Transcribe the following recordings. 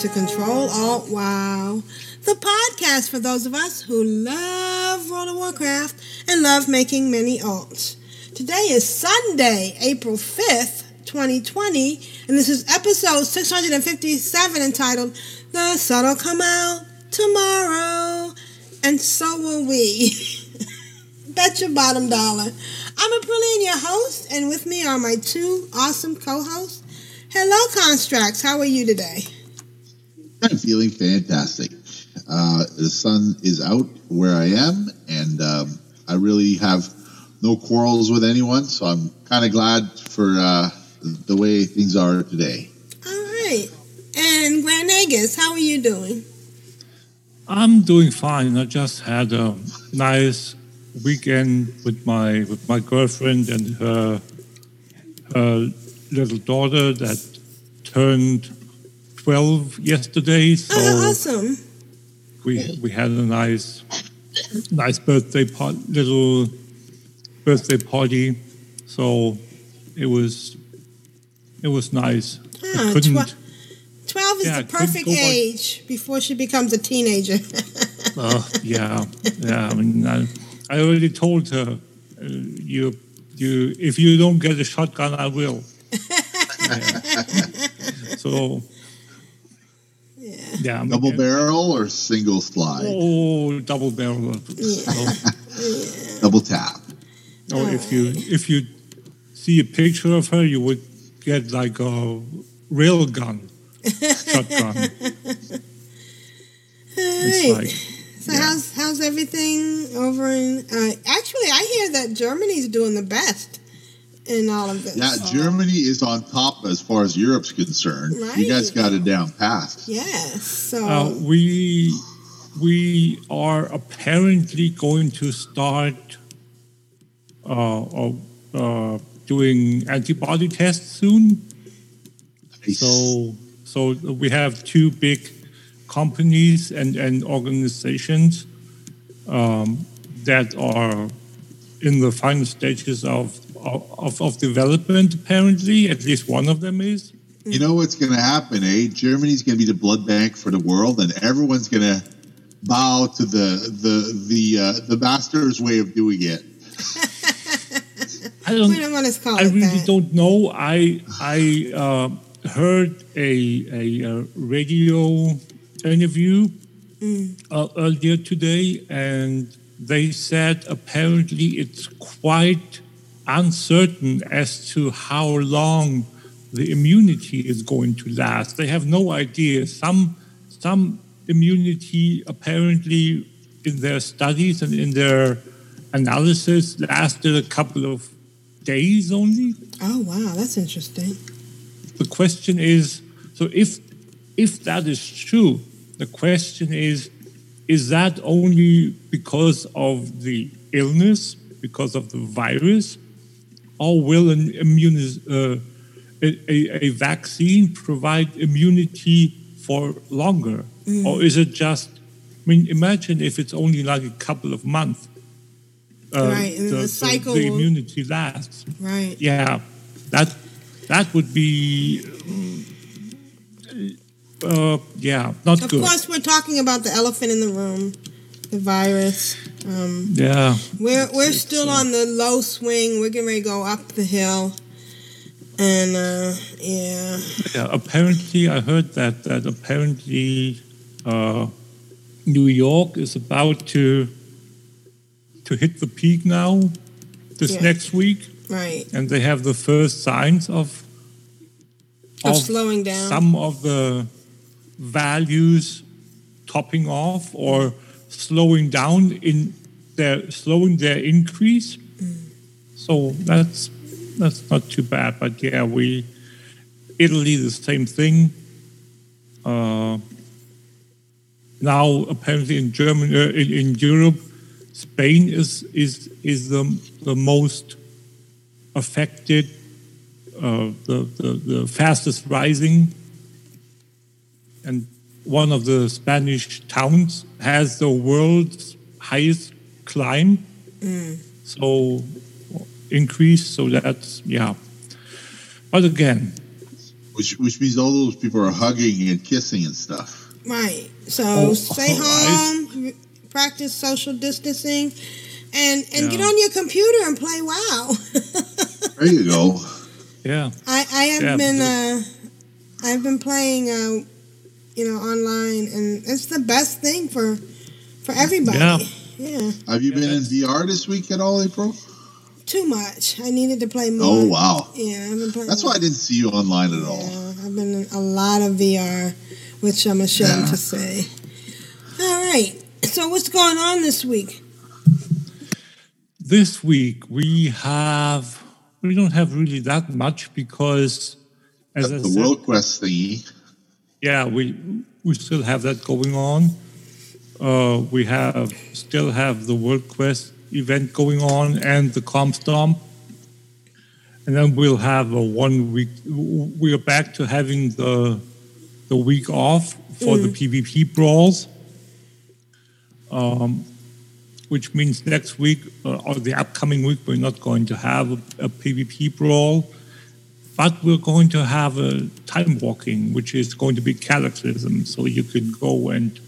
To Control Alt Wow, the podcast for those of us who love World of Warcraft and love making many alts. Today is Sunday, April 5th, 2020, and this is episode 657 entitled The Sun'll Come Out Tomorrow, and so will we. Bet your bottom dollar. I'm Aprillian, your host, and with me are my two awesome co-hosts. Hello, Constraxx. How are you today? I'm feeling fantastic. Uh, the sun is out where I am, and um, I really have no quarrels with anyone. So I'm kind of glad for uh, the way things are today. All right. And Grand Nagus, how are you doing? I'm doing fine. I just had a nice weekend with my with my girlfriend and her her little daughter that turned twelve yesterday. So Oh, awesome. we we had a nice nice birthday part, little birthday party. So it was it was nice. Ah, couldn't. 12 is Yeah, the perfect age before she becomes a teenager. Uh, yeah, yeah. I mean, I, I already told her, uh, you, you. If you don't get a shotgun, I will. Yeah. So, yeah. I mean, Double barrel or single slide? Oh, double barrel. So, Double tap. Oh, if you if you see a picture of her, you would get like a rail gun shotgun. It's Right. like so how's how's everything over in uh, actually I hear that Germany's doing the best in all of this. Yeah, Germany is on top as far as Europe's concerned. You guys got it down pat. Yes. So Uh, we we are apparently going to start uh, uh, uh, doing antibody tests soon. Nice. So so we have two big companies and, and organizations um, that are in the final stages of, of of development. Apparently, at least one of them is. You know what's going to happen, eh? Germany's going to be the blood bank for the world, and everyone's going to bow to the the the uh, the master's way of doing it. I don't. don't want to call I it really that. don't know. I I uh, heard a, a, uh radio interview uh, earlier today, and they said apparently it's quite uncertain as to how long the immunity is going to last. They have no idea. Some some immunity apparently in their studies and in their analysis lasted a couple of days only. Oh wow, that's interesting. The question is so if if that is true, the question is is that only because of the illness, because of the virus, or will an immunis, uh, a, a, vaccine provide immunity for longer? Or is it just, I mean, imagine if it's only like a couple of months. uh, Right, and the cycle the will- immunity lasts. Right. Yeah, that that would be, uh, yeah, not Of good. course, we're talking about the elephant in the room, the virus. Um, Yeah, we're we're still uh, on the low swing. We're getting ready to go up the hill, and uh, yeah, yeah. Apparently, I heard that that apparently, uh, New York is about to to hit the peak now, this Yeah. next week, right. and they have the first signs of Of slowing down. some of the values topping off or slowing down in their slowing their increase. So that's that's not too bad. But yeah, we Italy the same thing. Uh, now apparently in Germany, uh, in, in Europe, Spain is is is the the most affected, uh, the, the the fastest rising, and one of the Spanish towns has the world's highest climb. So increase. So that's yeah. But again, Which, which means all those people are hugging and kissing and stuff. Right. So Oh, stay oh, home, r- practice social distancing, and and get on your computer and play WoW. There you go. yeah. I I have Yeah, been but- uh, I've been playing uh, you know online, and it's the best thing for for everybody. Yeah. Yeah. Have you Yeah, been in VR this week at all, April? Too much. I needed to play more. Oh wow, Yeah, I've been playing. that's why I didn't see you online at all. I've been in a lot of VR, which I'm ashamed Yeah. to say. All right. So what's going on this week? This week we have we don't have really that much because as I the said, World Quest thingy. Yeah, we we still have that going on. Uh, we have still have the World Quest event going on and the Comp Stomp. And then we'll have a one week. We are back to having the the week off for the PvP brawls, um, which means next week uh, or the upcoming week we're not going to have a, a PvP brawl, but we're going to have a time walking, which is going to be Cataclysm. So you can go and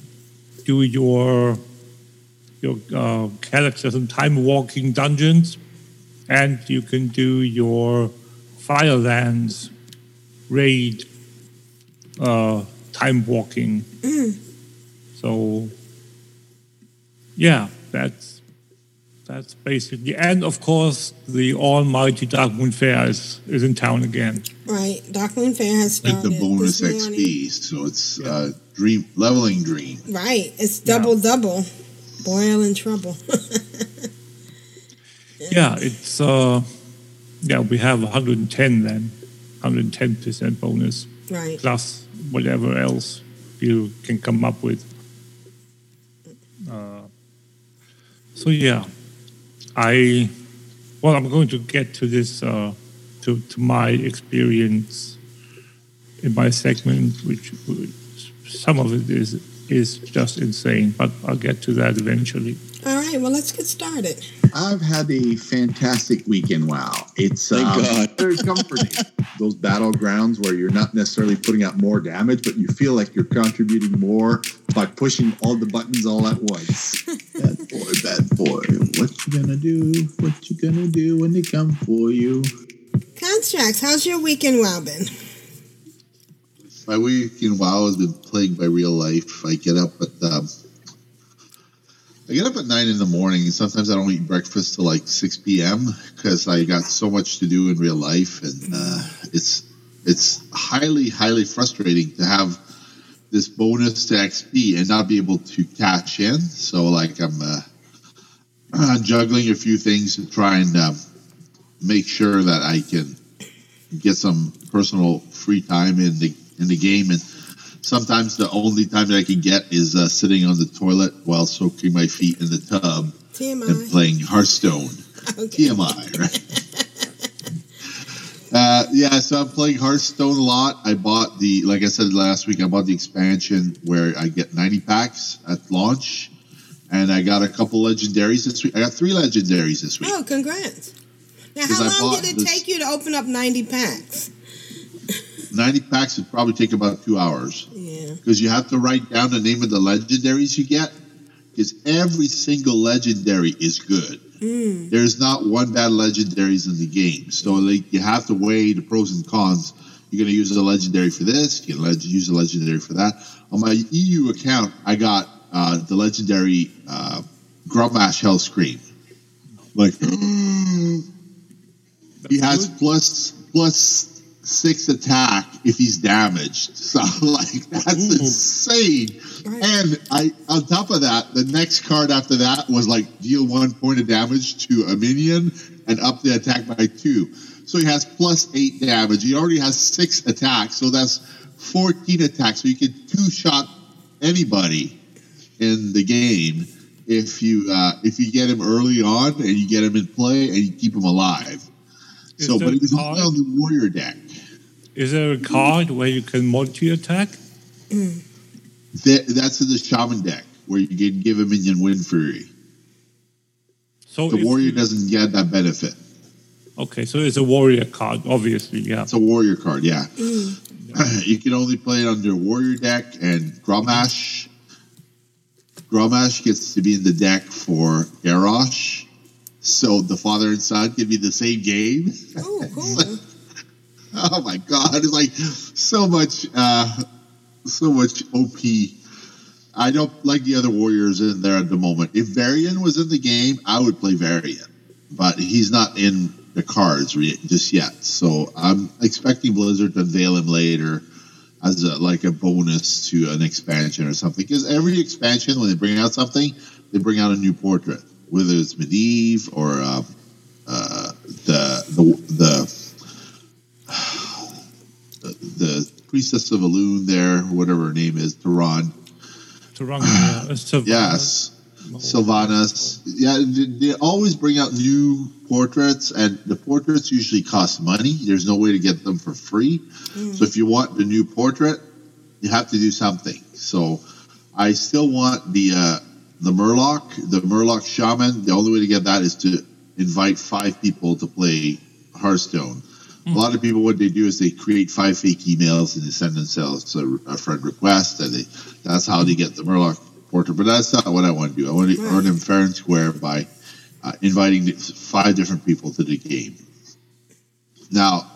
do your your uh, Cataclysm time walking dungeons, and you can do your Firelands raid uh, time walking. So yeah, that's that's basically, and of course the almighty Darkmoon Faire is, is in town again. Right. Darkmoon Faire has started Like started. the bonus. XP, so it's uh, dream leveling dream. Right. It's double double. Boil in trouble. Yeah, it's uh, yeah we have 110 then, 110 percent bonus right. plus whatever else you can come up with. Uh, so yeah, I well I'm going to get to this uh, to to my experience in my segment, which, which some of it is is just insane, but I'll get to that eventually. All right. Well, let's get started. I've had a fantastic weekend. Wow, it's Thank um, God. very comforting. Those battlegrounds where you're not necessarily putting out more damage, but you feel like you're contributing more by pushing all the buttons all at once. bad boy, bad boy, what you gonna do? What you gonna do when they come for you? Constraxx, how's your weekend wow been? My week in WoW has been plagued by real life. I get up at um, I get up at nine in the morning, and sometimes I don't eat breakfast till like six p.m. because I got so much to do in real life, and uh, it's it's highly highly frustrating to have this bonus to XP and not be able to catch in. So like I'm uh, juggling a few things to try and um, make sure that I can get some personal free time in the in the game and sometimes the only time that I can get is uh, sitting on the toilet while soaking my feet in the tub and playing Hearthstone. Okay. TMI, right? Uh, yeah, so I'm playing Hearthstone a lot. I bought the, like I said last week, I bought the expansion where I get 90 packs at launch, and I got a couple legendaries this week. I got three legendaries this week. Oh, congrats. Now, how long did it this- take you to open up 90 packs? 90 packs would probably take about two hours. Yeah. because you have to write down the name of the legendaries you get because every single legendary is good Mm. there's not one bad legendaries in the game so like you have to weigh the pros and cons you're going to use a legendary for this you're going to use a legendary for that on my eu account i got uh, the legendary uh, Grommash Hellscream like he has plus plus six attack if he's damaged. So like that's insane. And I on top of that, the next card after that was like deal one point of damage to a minion and up the attack by two. So he has plus eight damage. He already has six attacks, so that's fourteen attacks. So you can two shot anybody in the game if you uh, if you get him early on and you get him in play and you keep him alive. Is so, but he was only on the warrior deck. Is there a card where you can multi attack? That, that's in the shaman deck where you can give a minion Windfury. So The warrior you- doesn't get that benefit. Okay, so it's a warrior card, obviously, yeah. It's a warrior card, yeah. Mm. you can only play it under warrior deck and Grommash. Grommash gets to be in the deck for Garrosh. So the father and son can be the same game. Oh, cool. Oh my god, it's like so much uh so much OP. I don't like the other warriors in there at the moment. If Varian was in the game, I would play Varian. But he's not in the cards re- just yet. So I'm expecting Blizzard to unveil him later as a, like a bonus to an expansion or something. Because every expansion, when they bring out something, they bring out a new portrait, whether it's Medivh or uh, uh, the the the the priestess of Elune there, whatever her name is, Tyrande. To uh, a Sylvanas. Yes. Sylvanas. Yeah, they, they always bring out new portraits, and the portraits usually cost money. There's no way to get them for free. So if you want the new portrait, you have to do something. So I still want the uh, the Murloc, the Murloc Shaman. The only way to get that is to invite five people to play Hearthstone. A lot of people, what they do is they create five fake emails and they send themselves a, a friend request, and they that's how they get the Murloc portrait. But that's not what I want to do. I want to earn them fair and square by uh, inviting five different people to the game. Now,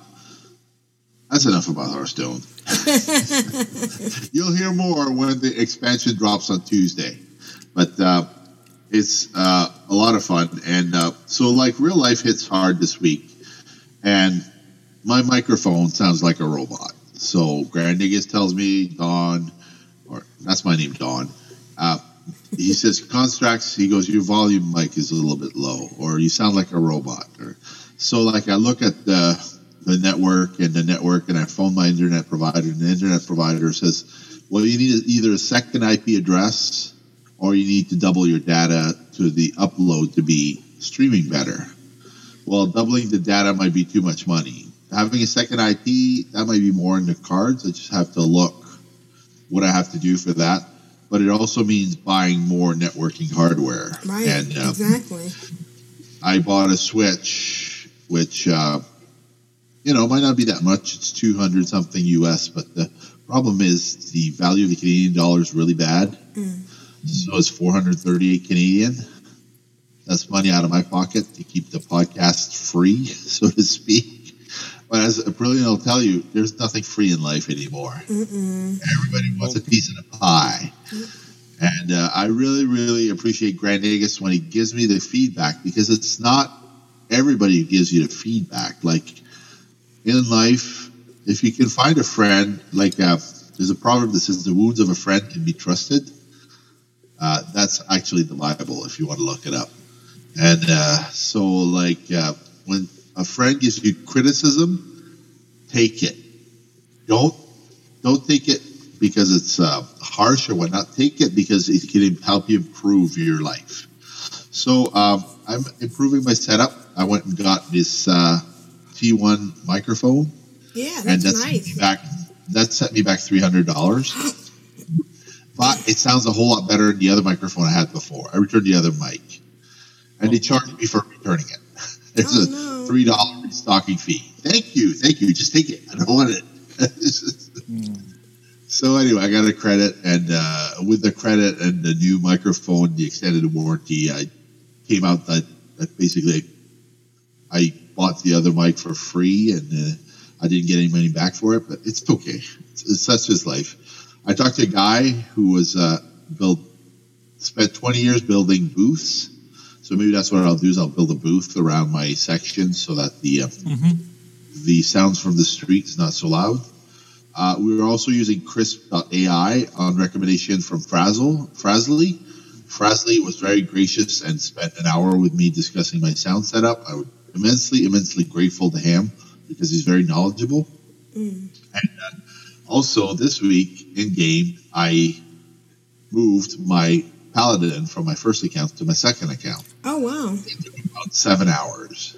that's enough about Hearthstone. You'll hear more when the expansion drops on Tuesday, but uh, it's uh, a lot of fun. And uh, so, like, real life hits hard this week, and my microphone sounds like a robot. So Grand Nagus tells me Don, or that's my name, Don. Uh, he says Constraxx. He goes, your volume mic is a little bit low, or you sound like a robot. Or so, like I look at the the network and the network, and I phone my internet provider, and the internet provider says, well, you need either a second IP address, or you need to double your data to the upload to be streaming better. Well, doubling the data might be too much money. Having a second IP, that might be more in the cards. I just have to look what I have to do for that. But it also means buying more networking hardware. Right. And uh, exactly. I bought a Switch, which, uh, you know, might not be that much. It's 200 something US, but the problem is the value of the Canadian dollar is really bad. So it's 438 Canadian. That's money out of my pocket to keep the podcast free, so to speak. But as Aprillian will tell you, there's nothing free in life anymore. Everybody wants a piece of the pie. And uh, I really, really appreciate Grand Nagus when he gives me the feedback because it's not everybody who gives you the feedback. Like in life, if you can find a friend, like uh, there's a proverb that says, the wounds of a friend can be trusted. Uh, that's actually the Bible if you want to look it up. And uh, so, like, uh, when a friend gives you criticism, take it. Don't don't take it because it's uh, harsh or whatnot. Take it because it can help you improve your life. So um, I'm improving my setup. I went and got this uh, T1 microphone, Yeah, and that's me nice. back. That set me back three hundred dollars. But it sounds a whole lot better than the other microphone I had before. I returned the other mic, and they charged me for returning it. Oh, a three dollar stocking fee. Thank you, thank you. Just take it. I don't want it. So anyway, I got a credit, and uh, with the credit and the new microphone, the extended warranty, I came out that, that basically I bought the other mic for free, and uh, I didn't get any money back for it, but it's okay. It's, it's that's his life. I talked to a guy who was uh, built spent 20 years building booths. So maybe that's what I'll do is I'll build a booth around my section so that the uh, the sounds from the street is not so loud. Uh, we were also using Krisp.ai on recommendation from Frazzle, Frazzly. Frazzly was very gracious and spent an hour with me discussing my sound setup. I was immensely, immensely grateful to him because he's very knowledgeable. And uh, also this week in game, I moved my Paladin from my first account to my second account. Oh wow. About seven hours.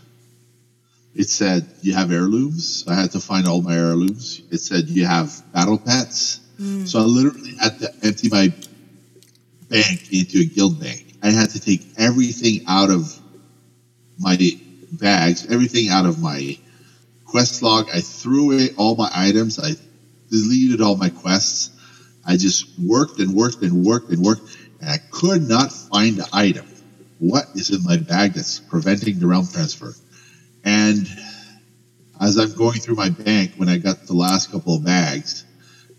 It said you have heirlooms. I had to find all my heirlooms. It said you have battle pets. Hmm. So I literally had to empty my bank into a guild bank. I had to take everything out of my bags, everything out of my quest log. I threw away all my items. I deleted all my quests. I just worked and worked and worked and worked, and I could not find the item. What is in my bag that's preventing the realm transfer? And as I'm going through my bank, when I got the last couple of bags,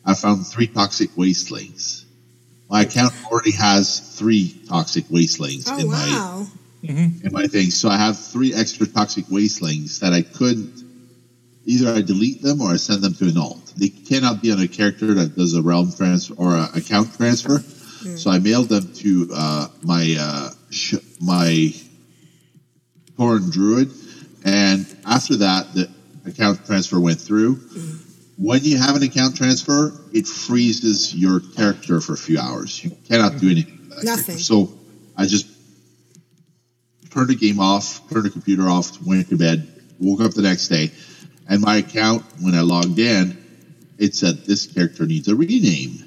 I found three toxic wastelings. My account already has three toxic wastelings Oh in my wow. Mm-hmm. in my thing. So I have three extra toxic wastelings that I couldn't either I delete them or I send them to an alt. They cannot be on a character that does a realm transfer or a account transfer. So I mailed them to uh, my uh, sh- my Tauren Druid, and after that, the account transfer went through. When you have an account transfer, it freezes your character for a few hours. You cannot do anything. With that Nothing. character. So I just turned the game off, turned the computer off, went to bed, woke up the next day, and my account, when I logged in, it said this character needs a rename.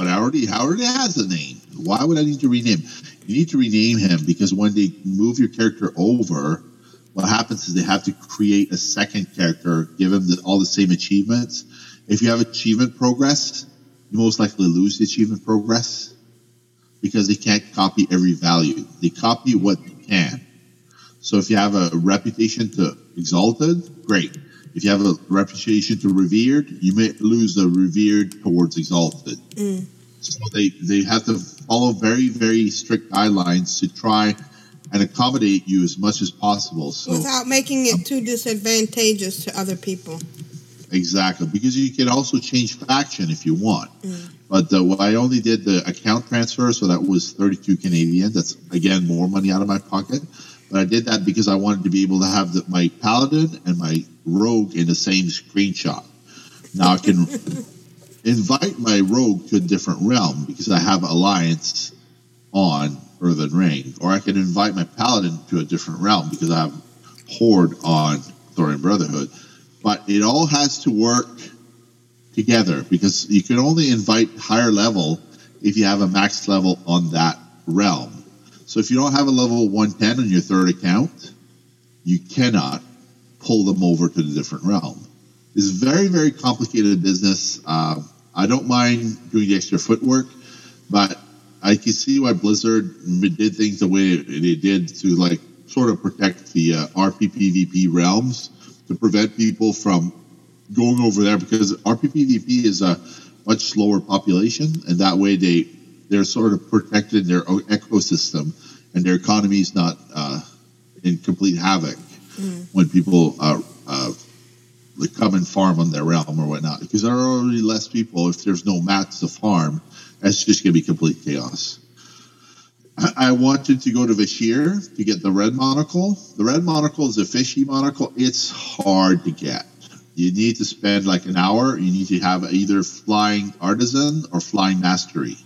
But I already, already has a name. Why would I need to rename? You need to rename him because when they move your character over, what happens is they have to create a second character, give him the, all the same achievements. If you have achievement progress, you most likely lose the achievement progress because they can't copy every value. They copy what they can. So if you have a reputation to exalted, great. If you have a reputation to revered, you may lose the revered towards exalted. So they, they have to follow very, very strict guidelines to try and accommodate you as much as possible. So Without making it too disadvantageous to other people. Exactly, because you can also change faction if you want. But uh, I only did the account transfer, so that was 32 Canadian. That's again more money out of my pocket. But I did that because I wanted to be able to have the, my paladin and my rogue in the same screenshot. Now I can invite my rogue to a different realm because I have alliance on Earthen Ring, or I can invite my paladin to a different realm because I have horde on Thorium Brotherhood but it all has to work together because you can only invite higher level if you have a max level on that realm. So if you don't have a level 110 on your third account, you cannot pull them over to the different realm. It's very, very complicated business. Uh, I don't mind doing the extra footwork, but I can see why Blizzard did things the way they did to like sort of protect the uh, RPPVP realms to prevent people from going over there because RPPVP is a much slower population, and that way they they're sort of protected in their own ecosystem, and their economy is not uh, in complete havoc when people uh, uh, come and farm on their realm or whatnot. Because there are already less people. If there's no mats to farm, that's just going to be complete chaos. I- I wanted to go to Vashj'ir to get the red monocle. The red monocle is a fishy monocle. It's hard to get. You need to spend like an hour. You need to have either flying artisan or flying mastery.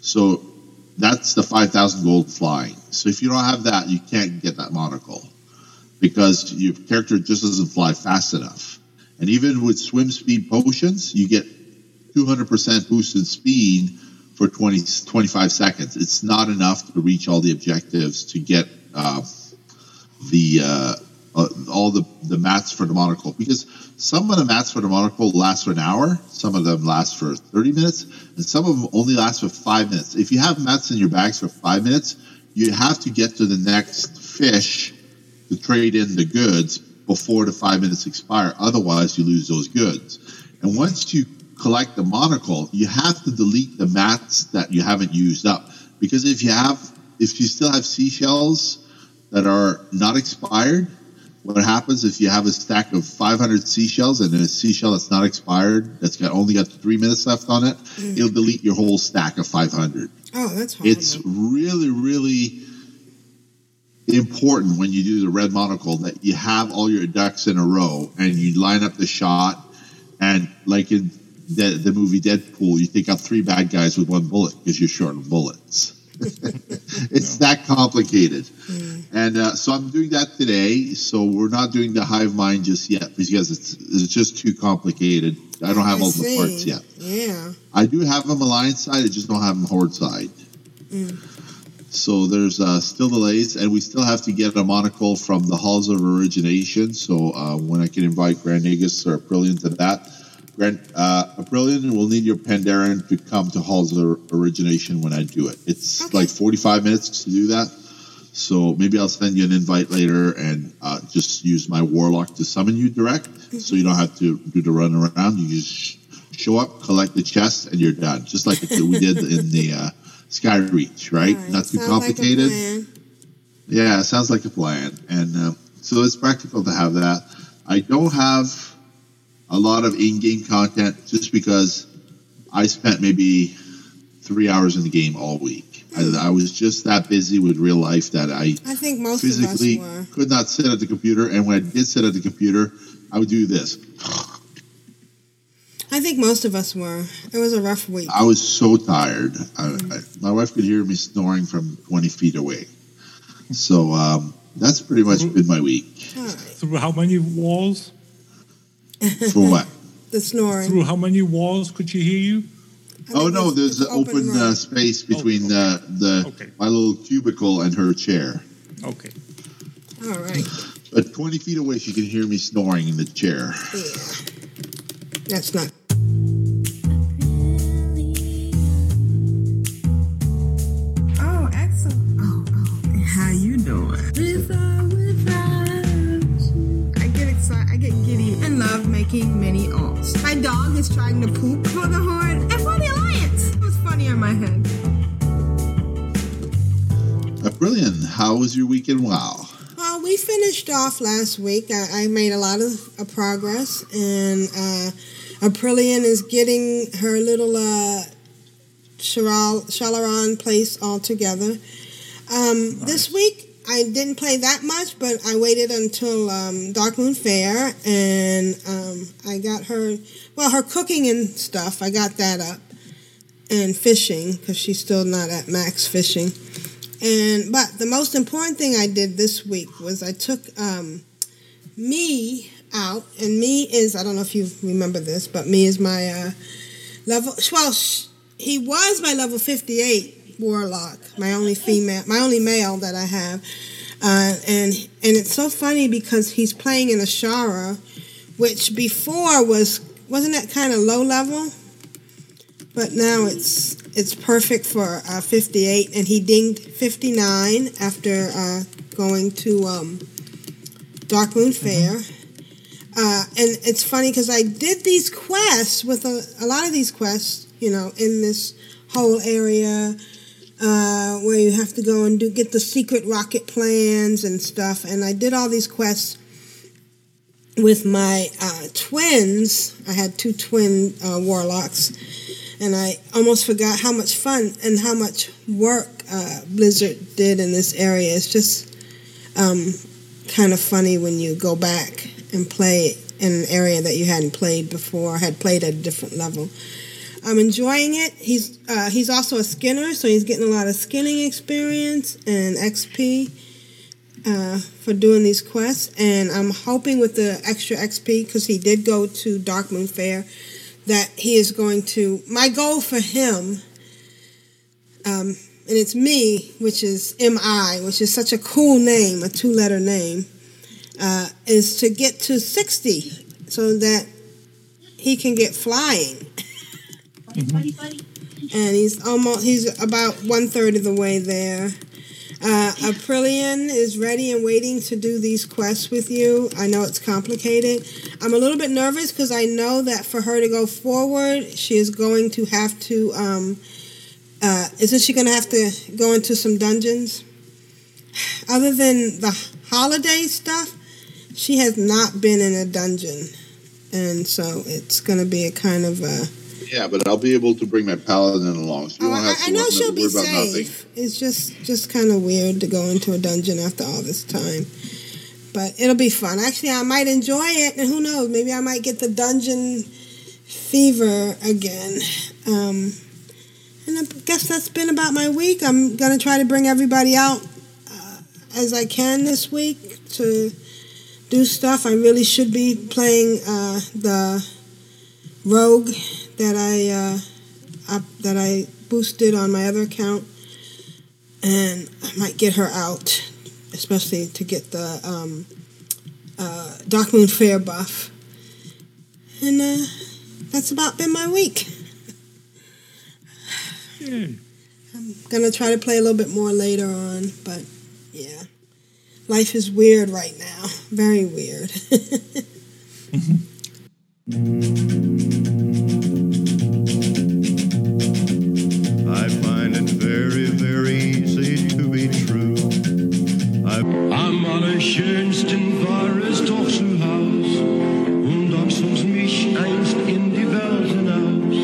So that's the 5,000 gold flying. So if you don't have that, you can't get that monocle because your character just doesn't fly fast enough. And even with swim speed potions, you get 200% boosted speed for 20, 25 seconds. It's not enough to reach all the objectives to get uh, the uh, uh, all the, the mats for the monocle because some of the mats for the monocle last for an hour, some of them last for 30 minutes, and some of them only last for five minutes. If you have mats in your bags for five minutes, you have to get to the next fish to trade in the goods before the five minutes expire. Otherwise, you lose those goods. And once you collect the monocle, you have to delete the mats that you haven't used up because if you have, if you still have seashells that are not expired, what happens if you have a stack of 500 seashells and a seashell that's not expired, that's got only got three minutes left on it, mm. it'll delete your whole stack of 500. Oh, that's horrible. It's really, really important when you do the red monocle that you have all your ducks in a row and you line up the shot. And like in the, the movie Deadpool, you take out three bad guys with one bullet because you're short of bullets. It's that complicated. And uh, so I'm doing that today. So we're not doing the hive mind just yet because it's, it's just too complicated. I don't have I all the parts yet. Yeah. I do have them alliance side, I just don't have them horde side. So there's uh, still delays, and we still have to get a monocle from the halls of origination. So uh, when I can invite Grand Nagus or Aprillian to that, Grand uh, Aprillian will need your Pandaren to come to halls of origination when I do it. It's like 45 minutes to do that. So maybe I'll send you an invite later and uh, just use my warlock to summon you direct, so you don't have to do the run around. You just show up, collect the chest, and you're done. Just like we did in the uh, Sky Reach, right? Not too Sounds like complicated. plan. Yeah, sounds like a plan, and uh, so it's practical to have that. I don't have a lot of in-game content just because I spent maybe three hours in the game all week. I, I was just that busy with real life that I I think most physically of us were. could not sit at the computer. And when I did sit at the computer, I would do this. I think most of us were. It was a rough week. I was so tired. I, I, my wife could hear me snoring from 20 feet away. So um, that's pretty much been my week. Through how many walls? For what? The snoring. Through how many walls could she hear you? Oh no, there's an open, uh, space between the the my little cubicle and her chair. Okay. All right. But 20 feet away, she can hear me snoring in the chair. That's not. Dog is poop for the horde and for the alliance. It was funny on my head. Uh, Aprillian. How was your weekend? Wow. Well, we finished off last week. I, I made a lot of uh, progress, and uh, Aprillian is getting her little uh, Sharal, Shal'Aran place all together. Um, This week, I didn't play that much, but I waited until um, Darkmoon Faire, and um, I got her, well, her cooking and stuff, I got that up, and fishing, because she's still not at max fishing. And but the most important thing I did this week was I took um, me out, and me is I don't know if you remember this, but me is my uh, level. Well, he was my level fifty eight warlock, my only female, my only male that I have, uh, and and it's so funny because he's playing in Azshara, which before was wasn't that kind of low level, but now it's it's perfect for uh, 58 and he dinged 59 after uh, going to um, Darkmoon Faire. Uh, and it's funny because i did these quests with a, a lot of these quests you know in this whole area uh, where you have to go and do get the secret rocket plans and stuff and i did all these quests with my uh, twins i had two twin uh, warlocks and I almost forgot how much fun and how much work uh, Blizzard did in this area. It's just um, kind of funny when you go back and play in an area that you hadn't played before, had played at a different level. I'm enjoying it. He's uh, he's also a skinner, so he's getting a lot of skinning experience and XP uh, for doing these quests. And I'm hoping with the extra XP because he did go to Darkmoon Faire that he is going to. My goal for him, um, and it's me, which is MI, which is such a cool name, a two letter name, uh, is to get to 60 so that he can get flying. And he's almost, he's about one third of the way there. Uh, Aprillian is ready and waiting to do these quests with you. I know it's complicated. I'm a little bit nervous because I know that for her to go forward, she is going to have to. Um, uh, isn't she going to have to go into some dungeons? Other than the holiday stuff, she has not been in a dungeon, and so it's going to be a kind of a. Yeah, but I'll be able to bring my paladin along. So you Oh, don't I, have to I know she'll be worry about nothing. safe. It's just just kind of weird to go into a dungeon after all this time, but it'll be fun. Actually, I might enjoy it, and who knows? Maybe I might get the dungeon fever again. Um, and I guess that's been about my week. I'm gonna try to bring everybody out uh, as I can this week to do stuff. I really should be playing uh, the rogue that I, uh, up, that I boosted on my other account, and I might get her out, especially to get the um, uh, Darkmoon Faire buff. And uh, that's about been my week. I'm gonna try to play a little bit more later on, but yeah, life is weird right now. Very weird. I allerschönsten war es doch zu Haus und dort zog mich einst in die Welt hinaus.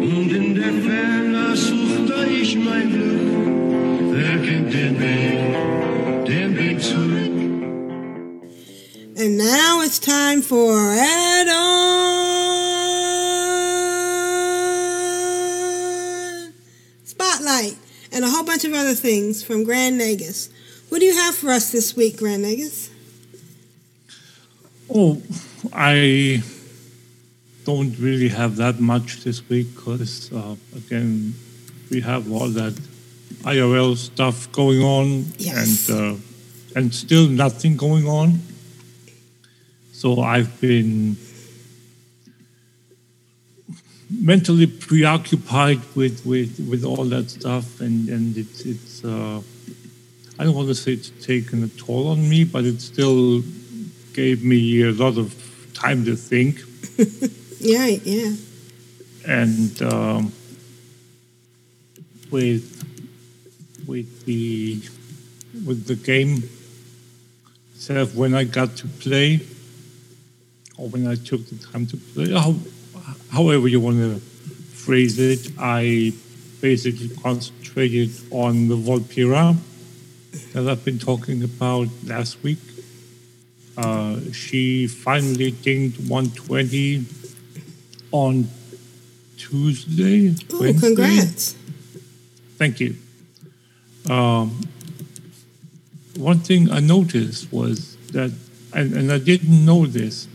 Und in der Ferne suchte ich mein Glück. Wer kennt den Weg, den Weg zurück? and now it's time for add-on spotlight and a whole bunch of other things from Grand Nagus. What do you have for us this week, Grand Nagus? Oh, I don't really have that much this week because, uh, again, we have all that IRL stuff going on Yes. and, uh, and still nothing going on. So I've been mentally preoccupied with, with, with all that stuff and, and it's, it's uh, I don't want to say it's taken a toll on me, but it still gave me a lot of time to think. Yeah, yeah. and um, with with the with the game itself when I got to play or when I took the time to play how, however you want to phrase it I basically concentrated on the Vulpera that I've been talking about last week uh, she finally dinged 120 on Tuesday. Oh, Wednesday. congrats. Thank you. Um, one thing I noticed was that, and, and I didn't know this,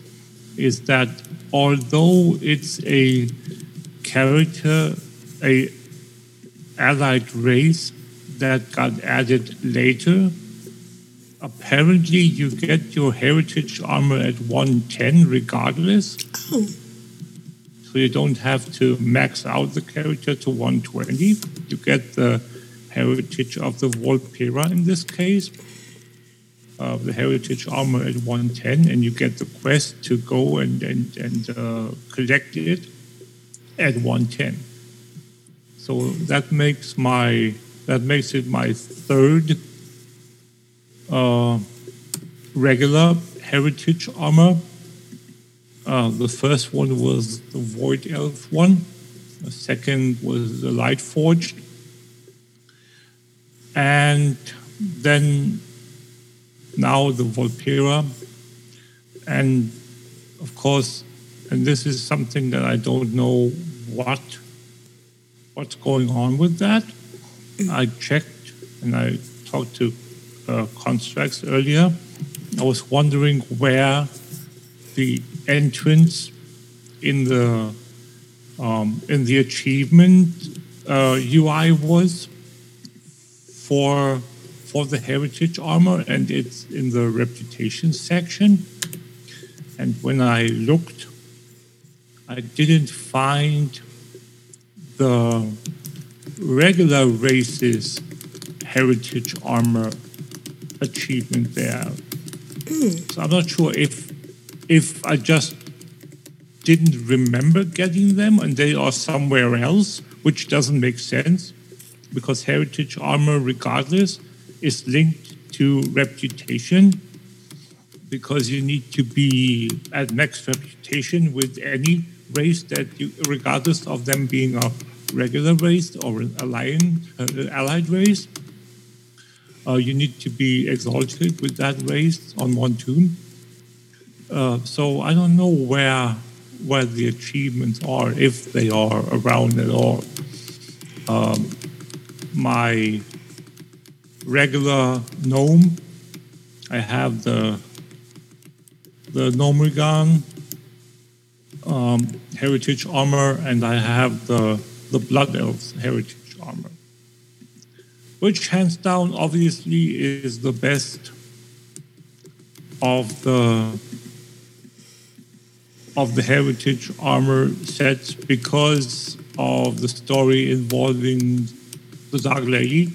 is that although it's a character, a allied race that got added later, apparently you get your heritage armor at 110 regardless. Oh. So you don't have to max out the character to 120. You get the heritage of the Vulpera in this case, uh, the heritage armor at 110, and you get the quest to go and, and, and uh, collect it at 110. So that makes my that makes it my third uh, regular heritage armor. Uh, the first one was the Void Elf one. The second was the Light Forged. And then now the Vulpera. And of course, and this is something that I don't know what what's going on with that. I checked and I talked to uh, Constraxx earlier. I was wondering where the entrance in the um, in the achievement uh, UI was for for the heritage armor, and it's in the reputation section. And when I looked, I didn't find the regular races heritage armor achievement there. So I'm not sure if if I just didn't remember getting them and they are somewhere else, which doesn't make sense because heritage armor, regardless, is linked to reputation because you need to be at max reputation with any race that you, regardless of them being a regular race or an allied, uh, allied race. Uh, you need to be exalted with that race on one toon. Uh, so I don't know where where the achievements are, if they are around at all. Um, my regular gnome, I have the the Gnomeregan um, heritage armor, and I have the the Blood Elves heritage armor, which hands down obviously is the best of the of the heritage armor sets because of the story involving the Dark Lady.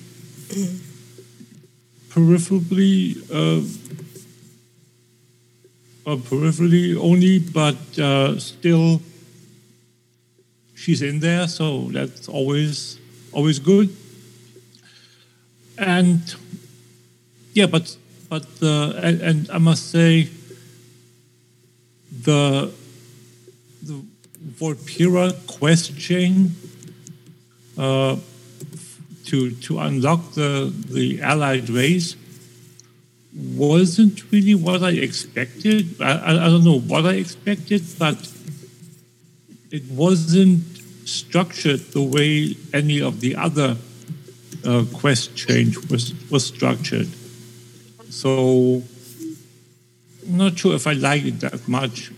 Peripherally, uh, uh, peripherally only, but uh, still, she's in there, so that's always always good. And yeah, but but uh, and, and I must say the the Vulpera quest chain uh, to to unlock the the allied race wasn't really what I expected. I, I, I don't know what I expected, but it wasn't structured the way any of the other uh, quest change was was structured. So I'm not sure if I like it that much.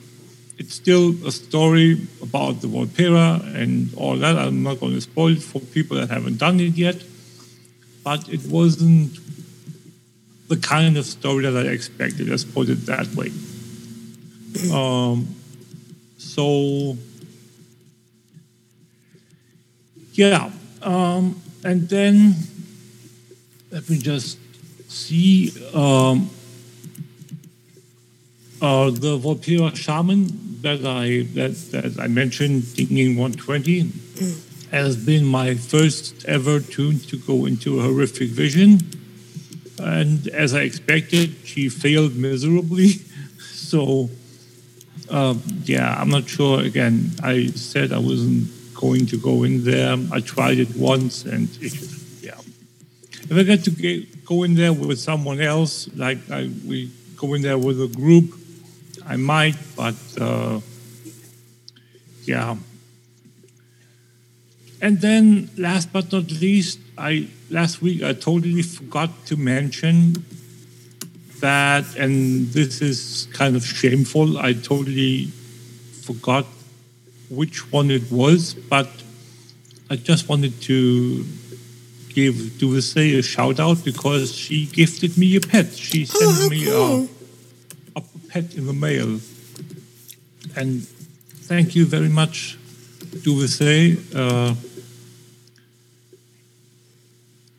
It's still a story about the Vulpera and all that. I'm not going to spoil it for people that haven't done it yet, but it wasn't the kind of story that I expected. Let's put it that way. Um, so yeah, um, and then let me just see um, uh, the Vulpera shaman that I that, that I mentioned, Thinking 120, has been my first ever toon to go into a horrific vision. And as I expected, she failed miserably. So, uh, yeah, I'm not sure. Again, I said I wasn't going to go in there. I tried it once, and it, yeah. If I get to get, go in there with someone else, like I, we go in there with a group, I might, but uh, yeah. And then, last but not least, I last week I totally forgot to mention that, and this is kind of shameful. I totally forgot which one it was, but I just wanted to give Duvese a shout out because she gifted me a pet. She sent Oh, me cool. a, a pet in the mail. And thank you very much, Duvese, uh,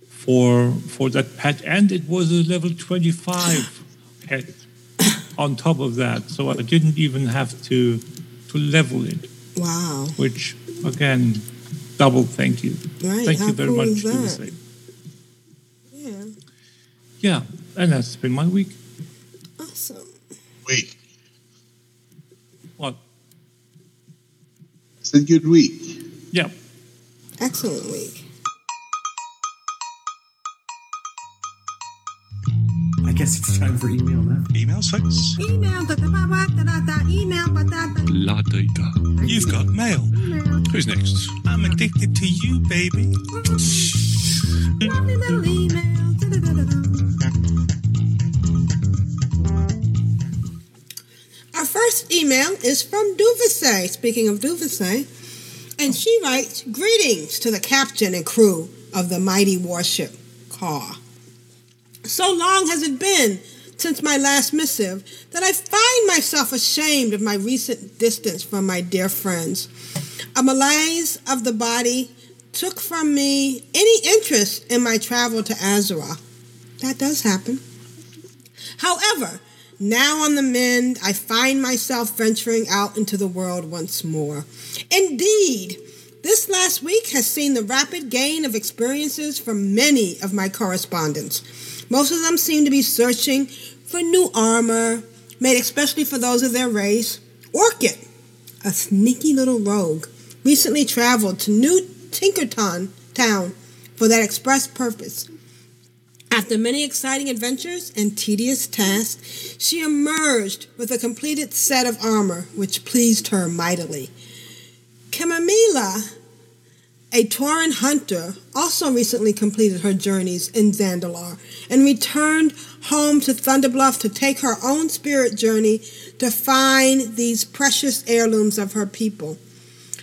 for for that pet. And it was a level 25 pet on top of that. So I didn't even have to to level it. Wow. Which again, double thank you. Right, Thank how you very cool much, is that? Duvese. Yeah. Yeah, and that's been my week. Awesome. Week. What? It's a good week. Yeah. Excellent week. Guess it's time for email now. Email folks. Email, da, da, ba, ba, da, da, da, email, ba, da, da. La data. You've got mail. Who's next? I'm addicted to you, baby. Lovely little email. da, da, da, da, da. Our first email is from Duvese. Speaking of Duvese, and she writes, "Greetings to the captain and crew of the mighty warship Caw. So long has it been since my last missive that I find myself ashamed of my recent distance from my dear friends. A malaise of the body took from me any interest in my travel to Azura. That does happen. However, now on the mend, I find myself venturing out into the world once more. Indeed, this last week has seen the rapid gain of experiences from many of my correspondents. Most of them seem to be searching for new armor, made especially for those of their race. Orchid, a sneaky little rogue, recently traveled to New Tinkerton Town for that express purpose. After many exciting adventures and tedious tasks, she emerged with a completed set of armor, which pleased her mightily. Kamamila, a Tauren hunter, also recently completed her journeys in Zandalar and returned home to Thunderbluff to take her own spirit journey to find these precious heirlooms of her people.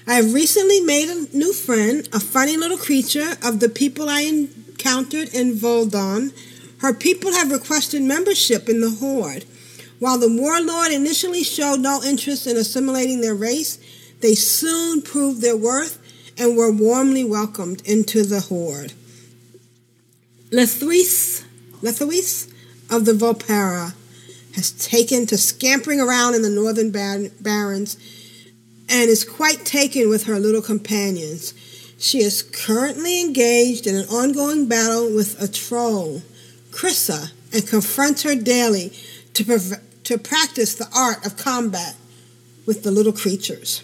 I have recently made a new friend, a funny little creature of the people I encountered in Vol'dun. Her people have requested membership in the Horde. While the warlord initially showed no interest in assimilating their race, they soon proved their worth and were warmly welcomed into the horde. Lethuis, Lethuis of the Vulpera has taken to scampering around in the northern bar- barrens and is quite taken with her little companions. She is currently engaged in an ongoing battle with a troll, Krissa, and confronts her daily to, prov- to practice the art of combat with the little creatures.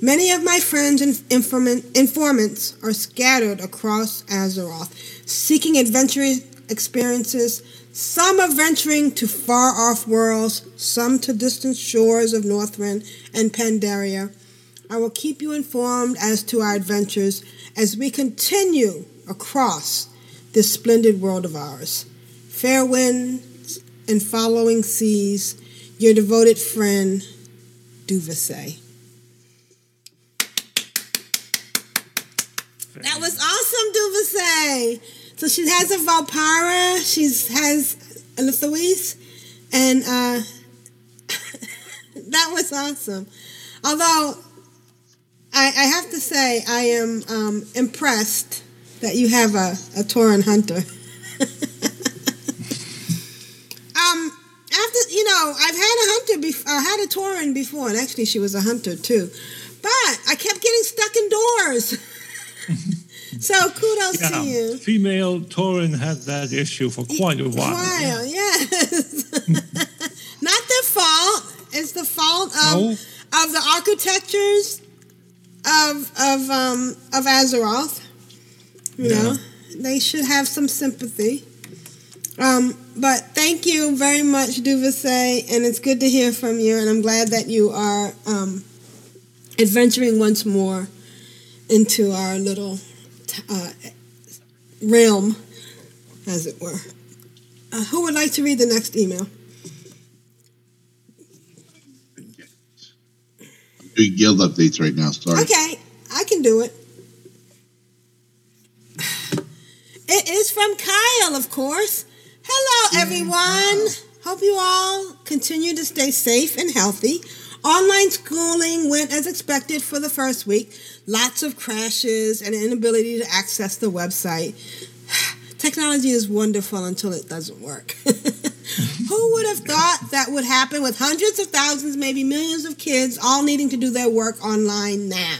Many of my friends and informants are scattered across Azeroth, seeking adventurous experiences. Some are venturing to far off worlds, some to distant shores of Northrend and Pandaria. I will keep you informed as to our adventures as we continue across this splendid world of ours. Fair winds and following seas, your devoted friend, Duvasay. That was awesome, Duvasay. So she has a Vulpera, she has a Lethuis, and uh, that was awesome. Although I, I have to say, I am um, impressed that you have a, a hunter. um, after you know, I've had a hunter before. I had a Tauren before, and actually, she was a hunter too. But I kept getting stuck indoors. so kudos Yeah, to you. female Tauren had that issue for quite a while. While, yes. Not their fault. It's the fault of No. of the architectures of of um of Azeroth. You Yeah. know, they should have some sympathy. Um, but thank you very much, Duvasay, and it's good to hear from you. And I'm glad that you are um, adventuring once more into our little uh, realm, as it were. Uh, who would like to read the next email? Doing guild updates right now. Sorry. Okay, I can do it. It is from Kyle, of course. Hello, everyone. Hope you all continue to stay safe and healthy. Online schooling went as expected for the first week. Lots of crashes and inability to access the website. Technology is wonderful until it doesn't work. Who would have thought that would happen with hundreds of thousands, maybe millions of kids all needing to do their work online now?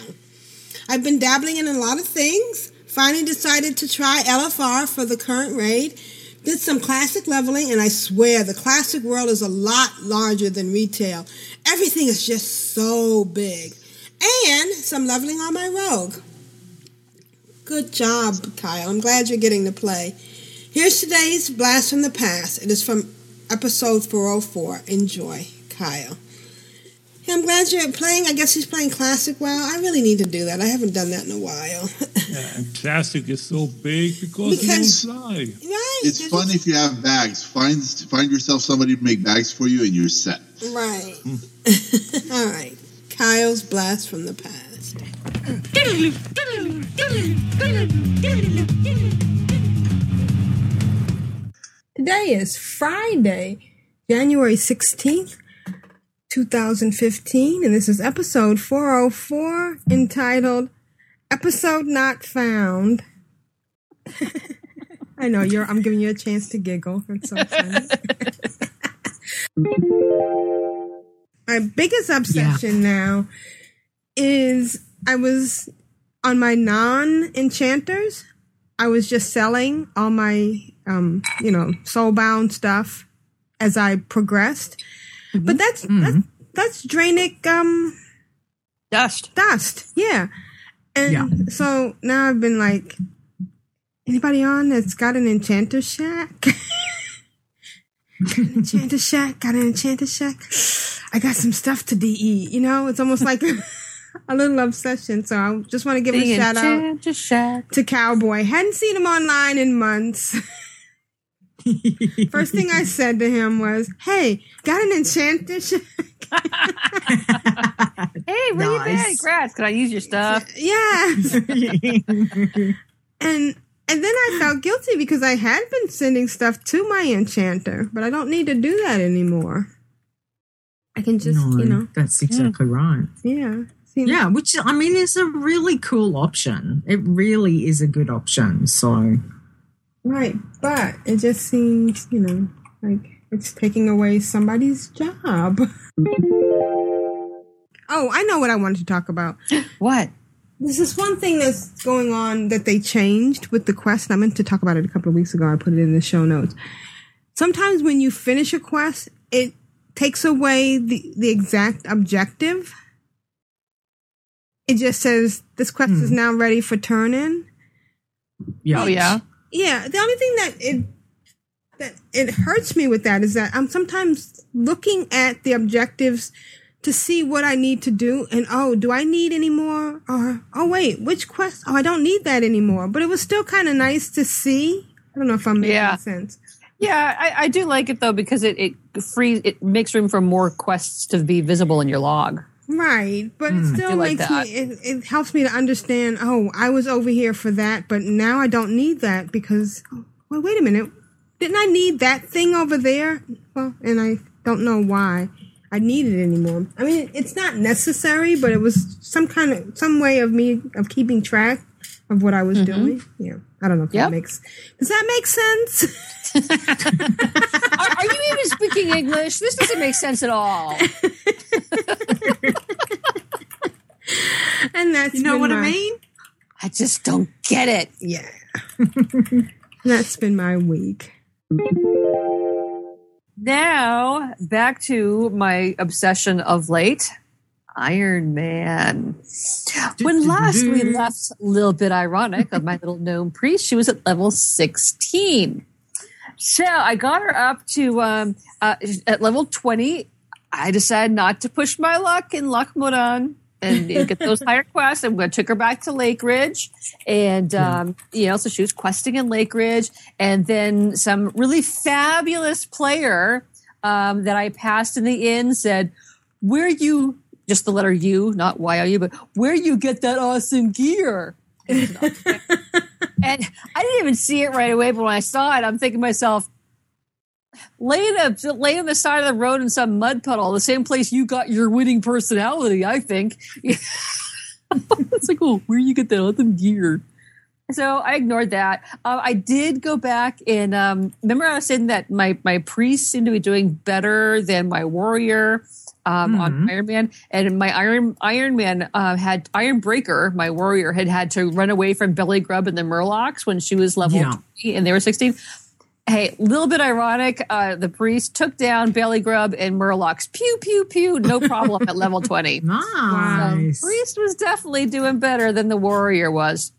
I've been dabbling in a lot of things. Finally decided to try LFR for the current raid. Did some classic leveling, and I swear the classic world is a lot larger than retail. Everything is just so big. And some leveling on my rogue. Good job, Kyle. I'm glad you're getting to play. Here's today's Blast from the Past. It is from episode 404. Enjoy, Kyle. Yeah, I'm glad you're playing. I guess he's playing Classic WoW. I really need to do that. I haven't done that in a while. Yeah, and classic is so big because, Because- you don't fly. right. It's fun if you have bags. Find find yourself somebody to make bags for you, and you're set. Right. Hmm. All right. Kyle's Blast from the Past. Today is Friday, January 16th, 2015, and this is episode 404 entitled Episode Not Found. I know you're I'm giving you a chance to giggle. It's so funny. My biggest obsession now is I was on my non enchanters. I was just selling all my, um, you know, soulbound stuff as I progressed. But that's that's that's Draenic um dust. Dust, yeah. And so now I've been like, anybody on that's got an enchanter shack? enchanter shack? Got an enchanter shack? I got some stuff to de. You know, it's almost like a little obsession. So I just want to give The a shout out Enchanter Shack. to Cowboy. Hadn't seen him online in months. First thing I said to him was, "Hey, got an enchanter shack?" Hey, where you been? Nice. Congrats. Can I use your stuff? Yes. and and then I felt guilty because I had been sending stuff to my enchanter, but I don't need to do that anymore. I can just, no, you know, that's exactly right. yeah. Yeah, which I mean is a really cool option. It really is a good option. So Right, but it just seems, you know, like it's taking away somebody's job. oh, I know what I wanted to talk about. What? There's this one thing that's going on that they changed with the quest. I meant to talk about it a couple of weeks ago. I put it in the show notes. Sometimes when you finish a quest, it takes away the, the exact objective. It just says this quest is hmm. now ready for turn in. yeah. Oh, yeah. Yeah, the only thing that it that it hurts me with that is that I'm sometimes looking at the objectives to see what I need to do and oh, do I need any more? Or oh wait, which quest? Oh, I don't need that anymore. But it was still kind of nice to see. I don't know if I'm making Yeah. sense. Yeah, I, I do like it though because it it frees it makes room for more quests to be visible in your log. Right, but Hmm. it still do like makes me. It, it helps me to understand. Oh, I was over here for that, but now I don't need that because. oh, Well, wait a minute. Didn't I need that thing over there? Well, and I don't know why I need it anymore. I mean, it's not necessary, but it was some kind of some way of me of keeping track of what I was doing. Yeah, I don't know if Yep. that makes. Does that make sense? are, are you even speaking English? This doesn't make sense at all. and that's You know been what I mean? I just don't get it. Yeah. that's been my week. Now back to my obsession of late. Iron Man. When last we left a little bit ironic of my little gnome priest, she was at level 16. So I got her up to um, uh, at level 20. I decided not to push my luck in Loch Modan and, and get those higher quests. I'm going to took her back to Lake Ridge, and um, you know, so she was questing in Lake Ridge, and then some really fabulous player um, that I passed in the inn said, "Where you?" Just the letter U, not Y O U, but where you get that awesome gear? and I didn't even see it right away, but when I saw it, I'm thinking to myself, lay up, lay on the side of the road in some mud puddle, the same place you got your winning personality, I think. it's like, oh, where you get that awesome gear? So I ignored that. Uh, I did go back and um, remember I was saying that my my priest seemed to be doing better than my warrior um, on Iron Man, and my Iron Iron Man uh, had Iron Breaker. My warrior had had to run away from Belly Grub and the Murlocs when she was level Yeah. twenty and they were sixteen. Hey, a little bit ironic. Uh, the priest took down Belly Grub and Murlocs. Pew pew pew, no problem at level twenty. Nice. So priest was definitely doing better than the warrior was.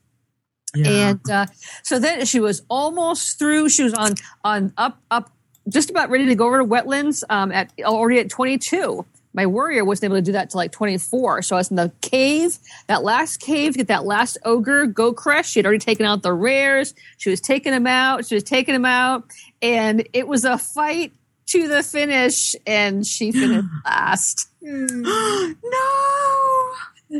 Yeah. And uh, so then she was almost through. She was on on up up, just about ready to go over to wetlands. Um, at already at twenty two. My warrior wasn't able to do that till like twenty four. So I was in the cave, that last cave, to get that last ogre go crush. She had already taken out the rares. She was taking them out. She was taking them out, and it was a fight to the finish, and she finished last. no.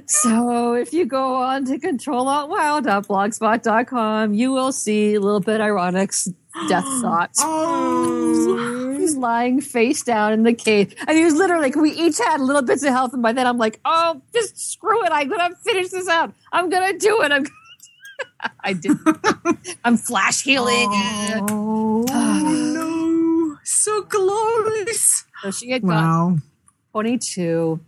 So if you go on to controlaltwow.blogspot.com, you will see a little bit ironic's death thoughts. Oh. Lying face down in the cave. And he was literally like, we each had little bits of health. And by then I'm like, oh, just screw it. I'm going to finish this out. I'm going to do it. I'm I did. I'm flash healing. Oh, no. So close. So she had Wow. got 22.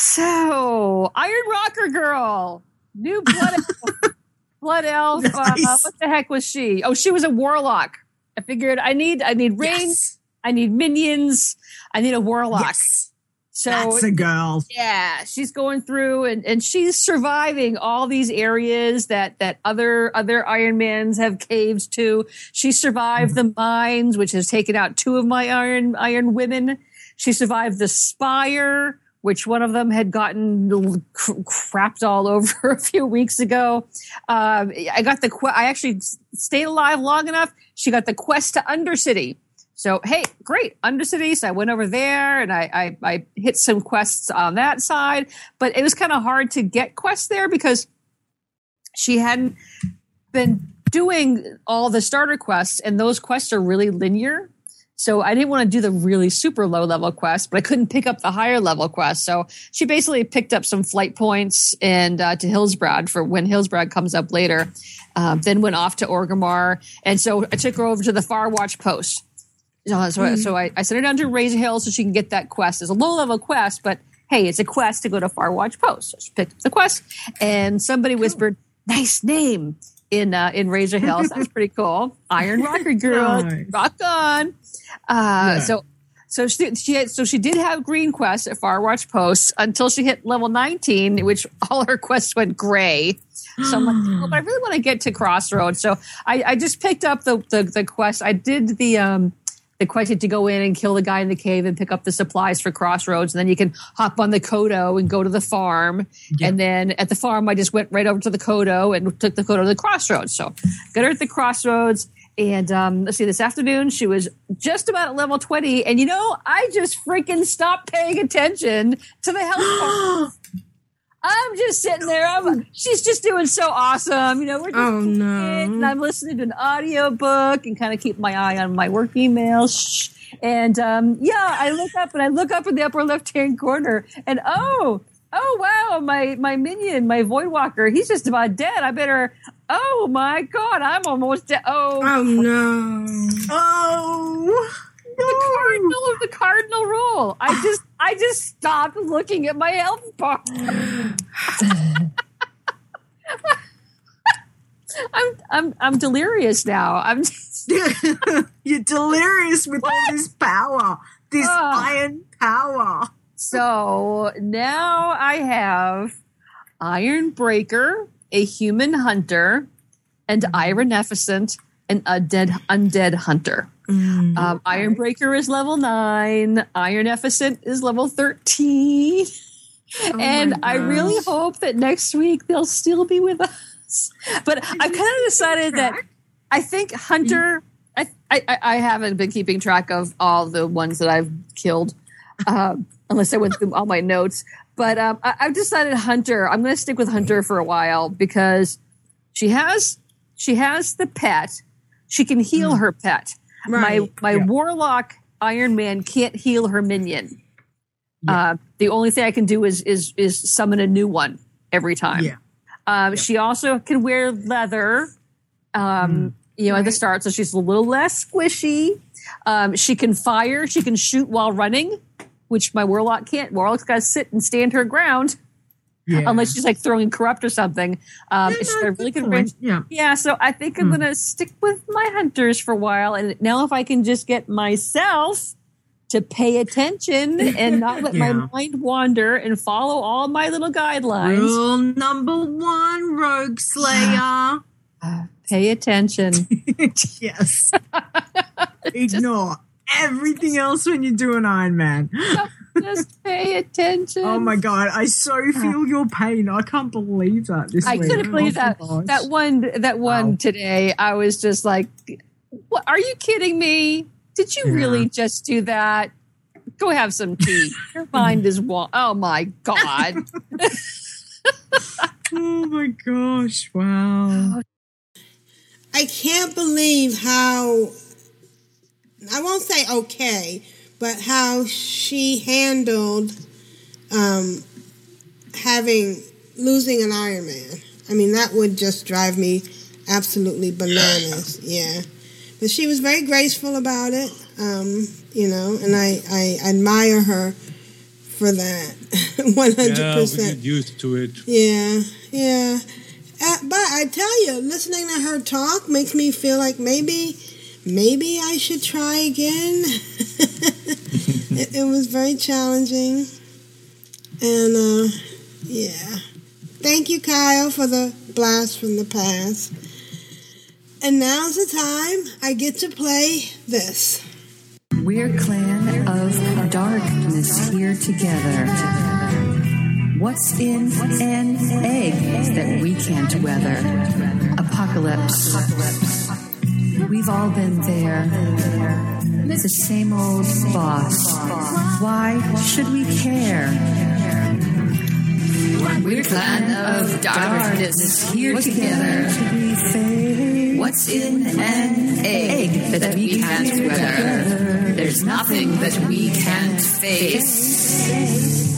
So, Iron Rocker Girl, new blood elf. blood elf. Uh, what the heck was she? Oh, she was a warlock. I figured I need I need rain, I need minions, I need a warlock. Yes. So That's a girl. Yeah, she's going through and, and she's surviving all these areas that that other other Iron Mans have caved to. She survived mm-hmm. the mines, which has taken out two of my Iron Iron women. She survived the spire, which one of them had gotten crapped all over a few weeks ago. Um, I got the I actually stayed alive long enough. She got the quest to Undercity. So hey, great Undercity. So I went over there and I, I I hit some quests on that side, but it was kind of hard to get quests there because she hadn't been doing all the starter quests, and those quests are really linear. So I didn't want to do the really super low level quest, but I couldn't pick up the higher level quest. So she basically picked up some flight points and uh, to Hillsbrad for when Hillsbrad comes up later. Um, then went off to Orgrimmar, and so I took her over to the Far Watch post. So, so, so I, I sent her down to Razor Hill so she can get that quest. It's a low level quest, but hey, it's a quest to go to Far Watch Post. So she picked up the quest, and somebody whispered, "Nice name." In uh, in Razor Hills, that's pretty cool. Iron Rocker Girl, Nice. rock on. Uh, Yeah. So so she, she had, so she did have green quests at Far Watch Post until she hit level 19, which all her quests went gray. So I'm like, oh, but I really want to get to Crossroads. So I, I just picked up the, the the quest. I did the um the quest to go in and kill the guy in the cave and pick up the supplies for Crossroads, and then you can hop on the Kodo and go to the farm. And then at the farm, I just went right over to the Kodo and took the Kodo to the Crossroads. So got her at the Crossroads. And um, let's see, this afternoon she was just about at level 20. And you know, I just freaking stopped paying attention to the health. I'm just sitting there. I'm, she's just doing so awesome. You know, we're just Oh, no. and I'm listening to an audiobook and kind of keep my eye on my work emails. And um, yeah, I look up and I look up in the upper left hand corner, and oh, oh wow, my my minion, my Voidwalker, he's just about dead. I better. Oh my god, I'm almost dead. Oh, oh no. Oh. The cardinal of the cardinal rule. I just I just stopped looking at my health bar. I'm I'm I'm delirious now. I'm just, You're delirious with all this power, this Ah. iron power. so now I have Iron Breaker, a human hunter, and Ironeficent, an undead undead hunter. Um, Iron Breaker is level nine. Iron Efficient is level thirteen. and I really hope that next week they'll still be with us. But I've kind of decided that I think Hunter. I, I I haven't been keeping track of all the ones that I've killed, um, unless I went through all my notes. But um, I, I've decided Hunter. I'm going to stick with Hunter for a while because she has she has the pet. She can heal her pet. My Right. my warlock Iron Man can't heal her minion. Uh, the only thing I can do is is is summon a new one every time. Yeah. Um, She also can wear leather, um, you know, at the start, so she's a little less squishy. Um, she can fire. She can shoot while running, which my warlock can't. Warlock's got to sit and stand her ground. Yeah. Unless she's like throwing corrupt or something. Um, got a really good range. Yeah. Yeah, so I think I'm Hmm. gonna stick with my hunters for a while, and now if I can just get myself to pay attention and not let my mind wander and follow all my little guidelines, Rule number one, Rogue Slayer. pay attention. yes. Ignore everything else when you do an Iron Man. just pay attention. Oh my god, I so feel your pain. I can't believe that. This I week. couldn't believe Oh that gosh. that one that one today. I was just like, "What? Are you kidding me? Did you Yeah. really just do that? Go have some tea. Your mind is wa- Oh my god! Oh my gosh! Wow. I can't believe how I won't say okay, but how she handled um, having losing an Iron Man. I mean, that would just drive me absolutely bananas. Yeah, but she was very graceful about it. Um, you know, and I, I admire her for that. One hundred Yeah, we percent. get used to it. Yeah, yeah. Uh, but I tell you, listening to her talk makes me feel like maybe, maybe I should try again. it, it was very challenging. And uh, yeah. Thank you, Kyle, for the blast from the past. And now's the time I get to play this. We're clan of darkness here together. What's in an egg that we can't weather? Apocalypse. We've all been there. It's the same old boss. Why should we care? We're clan of darkness here together. What's in an egg that we can't weather? There's nothing that we can't face.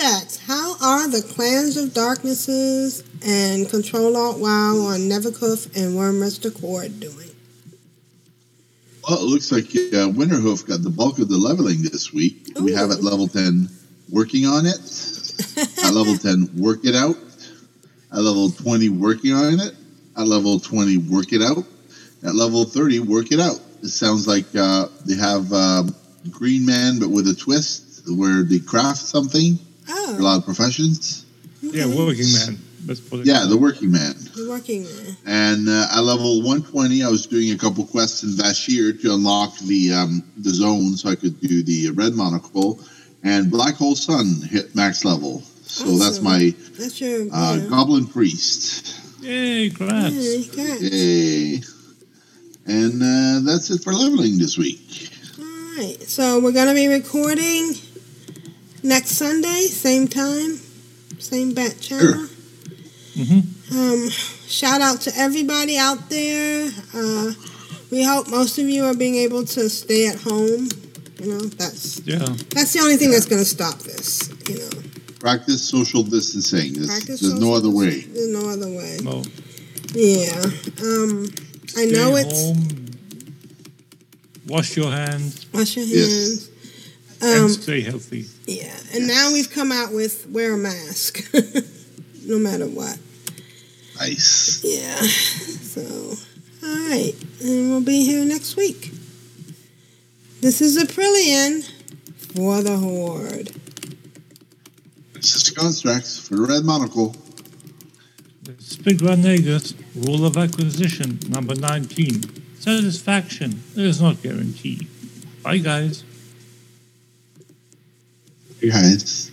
How are the clans of darknesses and Control Alt WoW on Winterhoof and Wyrmrest Accord doing? Well, it looks like uh, Winterhoof got the bulk of the leveling this week. We have at level 10 working on it. at level 10, work it out. At level 20, working on it. At level 20, work it out. At level 30, work it out. It sounds like uh, they have um, Green Man, but with a twist where they craft something. Oh. A lot of professions. Yeah, working man. Let's put it Yeah, the working man. The working man. And uh, at level 120, I was doing a couple quests in Vashj'ir to unlock the um, the zone so I could do the red monocle. And Black Hole Sun hit max level. So that's my That's your. uh, yeah. Goblin Priest. Yay, congrats. Yay, congrats. Yay. And uh, that's it for leveling this week. Alright, so we're going to be recording next Sunday, same time, same bat channel. Um, shout out to everybody out there. Uh, we hope most of you are being able to stay at home. You know, that's Yeah. that's the only thing that's going to stop this. You know, Practice social distancing. There's, Practice there's no other way. there's no other way. No. Yeah. Um, I know Stay it's home. Wash your hands. wash your Yes. Hands. and Um, stay healthy. Yeah, and now we've come out with wear a mask, no matter what. Nice. Yeah. So, all right, and we'll be here next week. This is Aprillian for the Horde. This is Constraxx for the red monocle. Spigra Nagus, rule of acquisition, number 19. Satisfaction is not guaranteed. Bye, guys. Right.